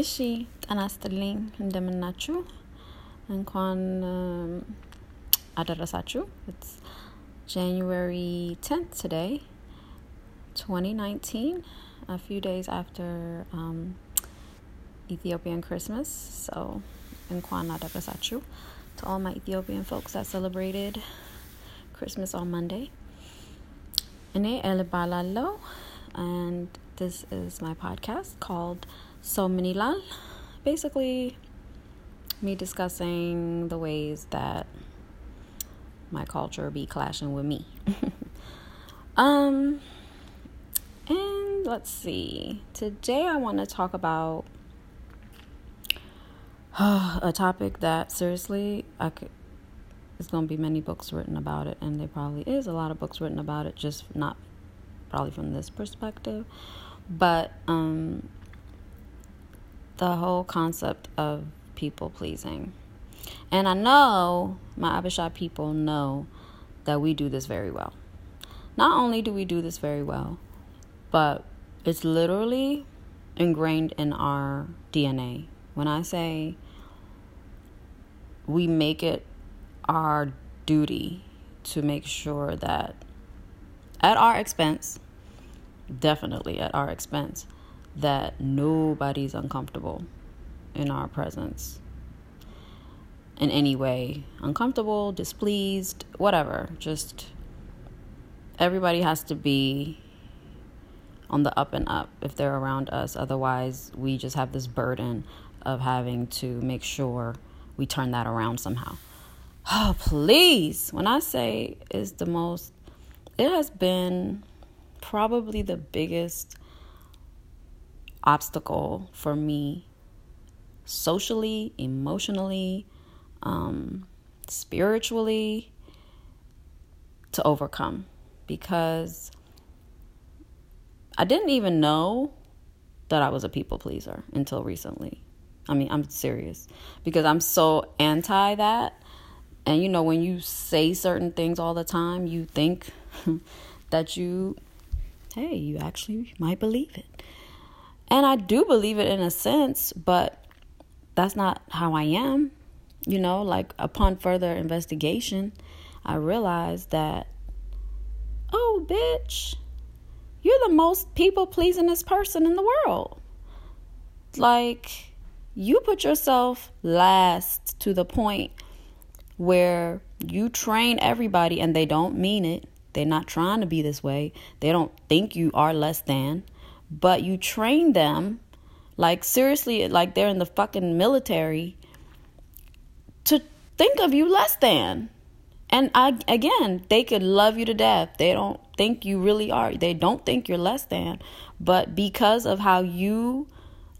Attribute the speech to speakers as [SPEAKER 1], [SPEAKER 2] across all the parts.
[SPEAKER 1] እሺ ጤና ይስጥልኝ እንደምናችሁ እንኳን አደረሳችሁ it's January 10th today 2019 a few days after um, Ethiopian Christmas so እንኳን አደረሳችሁ to all my Ethiopian folks that celebrated Christmas on Monday እኔ ኤል እባላለሁ and this is my podcast called so Many Lal. Basically, me discussing the ways that my culture be clashing with me. um, and let's see. Today, I want to talk about a topic that seriously I could. There's gonna be many books written about it, and there probably is a lot of books written about it, just not probably from this perspective, but um, the whole concept of people pleasing. And I know my Habesha people know that we do this very well. Not only do we do this very well, but it's literally ingrained in our DNA. When I say we make it our duty to make sure that at our expense, definitely at our expense, that nobody's uncomfortable in our presence in any way uncomfortable, displeased, whatever. Just everybody has to be on the up and up if they're around us. Otherwise, we just have this burden of having to make sure we turn that around somehow. Oh, please. When I say is the most, it has been probably the biggest obstacle for me socially, emotionally, um, spiritually to overcome because I didn't even know that I was a people pleaser until recently. I mean, I'm serious because I'm so anti that. And you know, when you say certain things all the time, you think that you, hey, you actually might believe it. And I do believe it in a sense, but that's not how I am. You know, like upon further investigation, I realized that, oh, bitch, you're the most people pleasingest person in the world. Like, you put yourself last to the point where you train everybody and they don't mean it. They're not trying to be this way. They don't think you are less than but you train them like seriously like they're in the fucking military to think of you less than. And i again they could love you to death. They don't think you really are. They don't think you're less than. But because of how you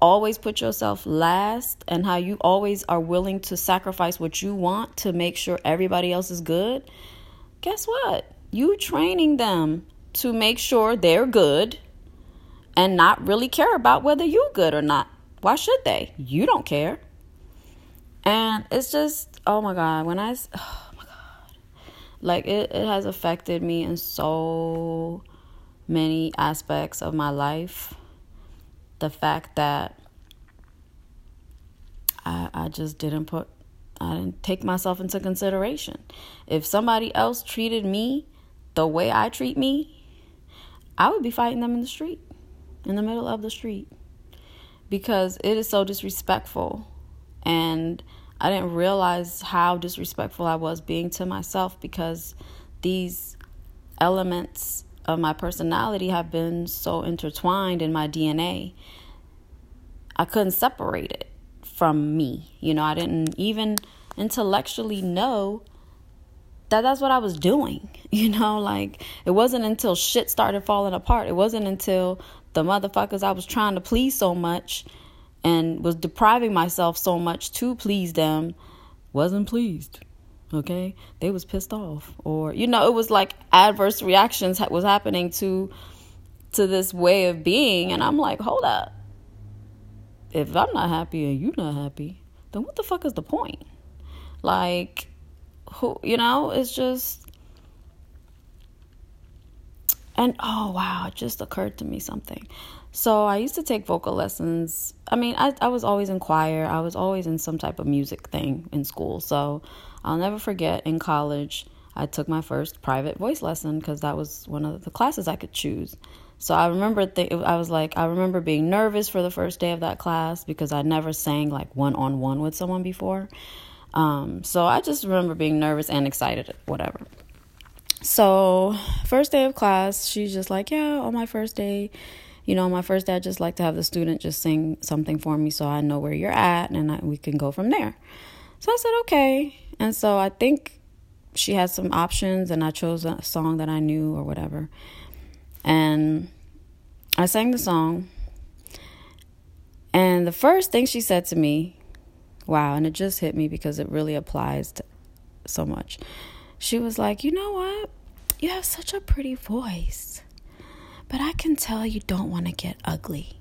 [SPEAKER 1] always put yourself last and how you always are willing to sacrifice what you want to make sure everybody else is good guess what? You training them to make sure they're good and not really care about whether you're good or not. Why should they? You don't care. And it's just, oh my God, when I, oh my God, like it, it has affected me in so many aspects of my life. The fact that I, I just didn't put, I didn't take myself into consideration. If somebody else treated me the way I treat me, I would be fighting them in the street in the middle of the street because it is so disrespectful. And I didn't realize how disrespectful I was being to myself because these elements of my personality have been so intertwined in my DNA. I couldn't separate it from me. You know, I didn't even intellectually know that that's what I was doing. You know, like it wasn't until shit started falling apart. It wasn't until the motherfuckers I was trying to please so much and was depriving myself so much to please them wasn't pleased. Okay? They was pissed off or you know, it was like adverse reactions was happening to to this way of being and I'm like, "Hold up. If I'm not happy and you're not happy, then what the fuck is the point?" Like who, you know, it's just And oh wow, it just occurred to me something. So I used to take vocal lessons. I mean, I, I was always in choir, I was always in some type of music thing in school. So I'll never forget in college, I took my first private voice lesson because that was one of the classes I could choose. So I remember th- I was like I remember being nervous for the first day of that class because I never sang like one on one with someone before. Um, so I just remember being nervous and excited, whatever. So first day of class, she's just like, yeah, on my first day, you know, my first day, I just like to have the student just sing something for me so I know where you're at and I, we can go from there. So I said, okay. And so I think she had some options and I chose a song that I knew or whatever. And I sang the song. And the first thing she said to me, wow, and it just hit me because it really applies to so much. She was like, you know what? You have such a pretty voice. But I can tell you don't want to get ugly.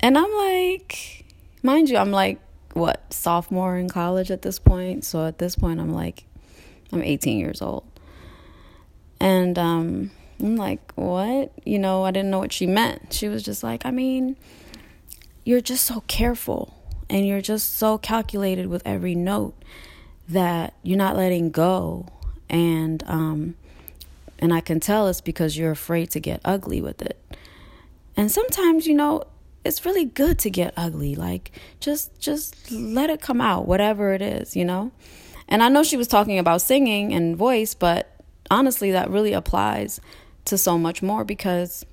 [SPEAKER 1] And I'm like, mind you, I'm like, what, sophomore in college at this point? So at this point, I'm like, I'm 18 years old. And um, I'm like, what? You know, I didn't know what she meant. She was just like, I mean, you're just so careful and you're just so calculated with every note that you're not letting go. And um, and I can tell it's because you're afraid to get ugly with it. And sometimes, you know, it's really good to get ugly. Like just just let it come out, whatever it is, you know? And I know she was talking about singing and voice, but honestly that really applies to so much more because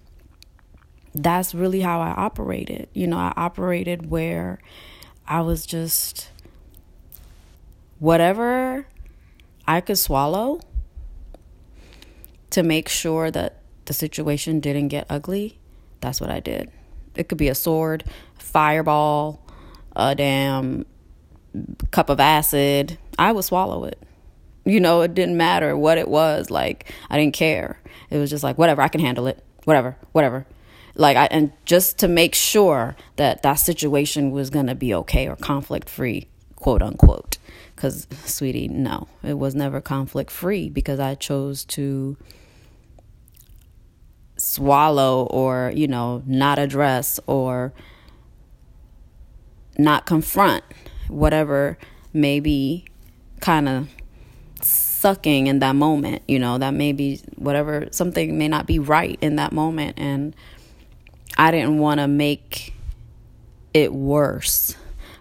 [SPEAKER 1] that's really how I operated. You know, I operated where I was just whatever I could swallow to make sure that the situation didn't get ugly, that's what I did. It could be a sword, fireball, a damn cup of acid. I would swallow it. You know, it didn't matter what it was. Like, I didn't care. It was just like, whatever, I can handle it. Whatever, whatever. Like, I, and just to make sure that that situation was going to be okay or conflict free, quote unquote. Because, sweetie, no, it was never conflict free because I chose to swallow or, you know, not address or not confront whatever may be kind of sucking in that moment, you know, that may be whatever, something may not be right in that moment. And I didn't want to make it worse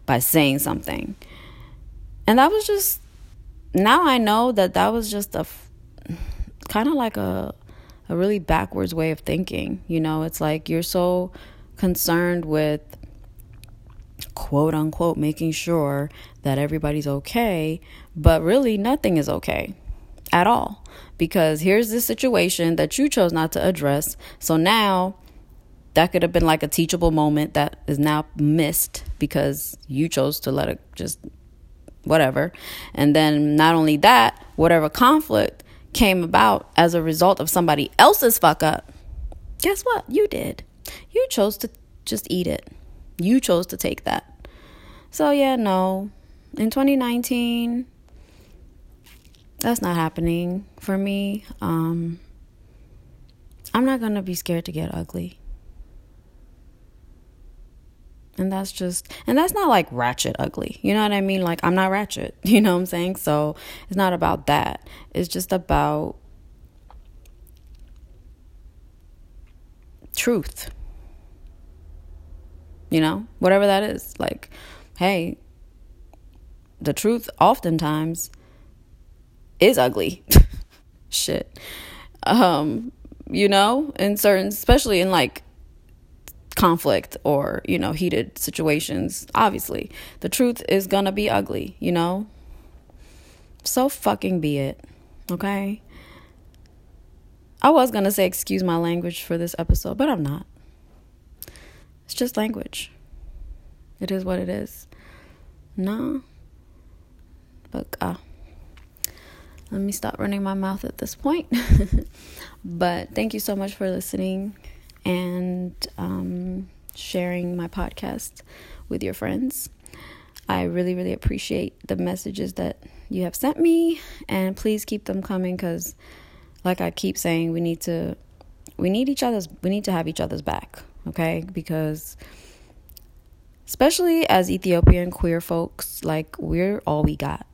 [SPEAKER 1] by saying something. And that was just, now I know that that was just a kind of like a, a really backwards way of thinking. You know, it's like you're so concerned with quote unquote making sure that everybody's okay, but really nothing is okay at all. Because here's this situation that you chose not to address. So now that could have been like a teachable moment that is now missed because you chose to let it just whatever. And then not only that, whatever conflict came about as a result of somebody else's fuck up, guess what? You did. You chose to just eat it. You chose to take that. So, yeah, no. In 2019, that's not happening for me. Um, I'm not going to be scared to get ugly. And that's just, and that's not like ratchet ugly. You know what I mean? Like, I'm not ratchet. You know what I'm saying? So it's not about that. It's just about truth. You know, whatever that is. Like, hey, the truth oftentimes is ugly. Shit. Um, you know, in certain, especially in like conflict or, you know, heated situations, obviously. The truth is gonna be ugly, you know? So fucking be it, okay? I was gonna say excuse my language for this episode, but I'm not. It's just language. It is what it is. No. But uh let me stop running my mouth at this point. but thank you so much for listening and um, sharing my podcast with your friends. I really, really appreciate the messages that you have sent me, and please keep them coming because, like I keep saying, we need to we need each other's we need to have each other's back, okay? Because especially as Ethiopian queer folks, like we're all we got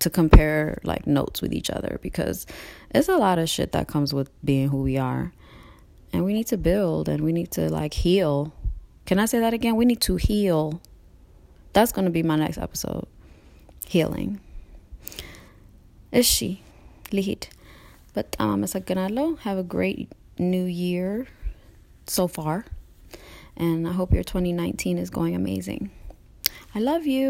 [SPEAKER 1] to compare like notes with each other because it's a lot of shit that comes with being who we are And we need to build and we need to like heal. Can I say that again? We need to heal. That's going to be my next episode. Healing. እሺ ልሂድ በጣም አመሰግናለሁ have a great new year so far and i hope your 2019 is going amazing i love you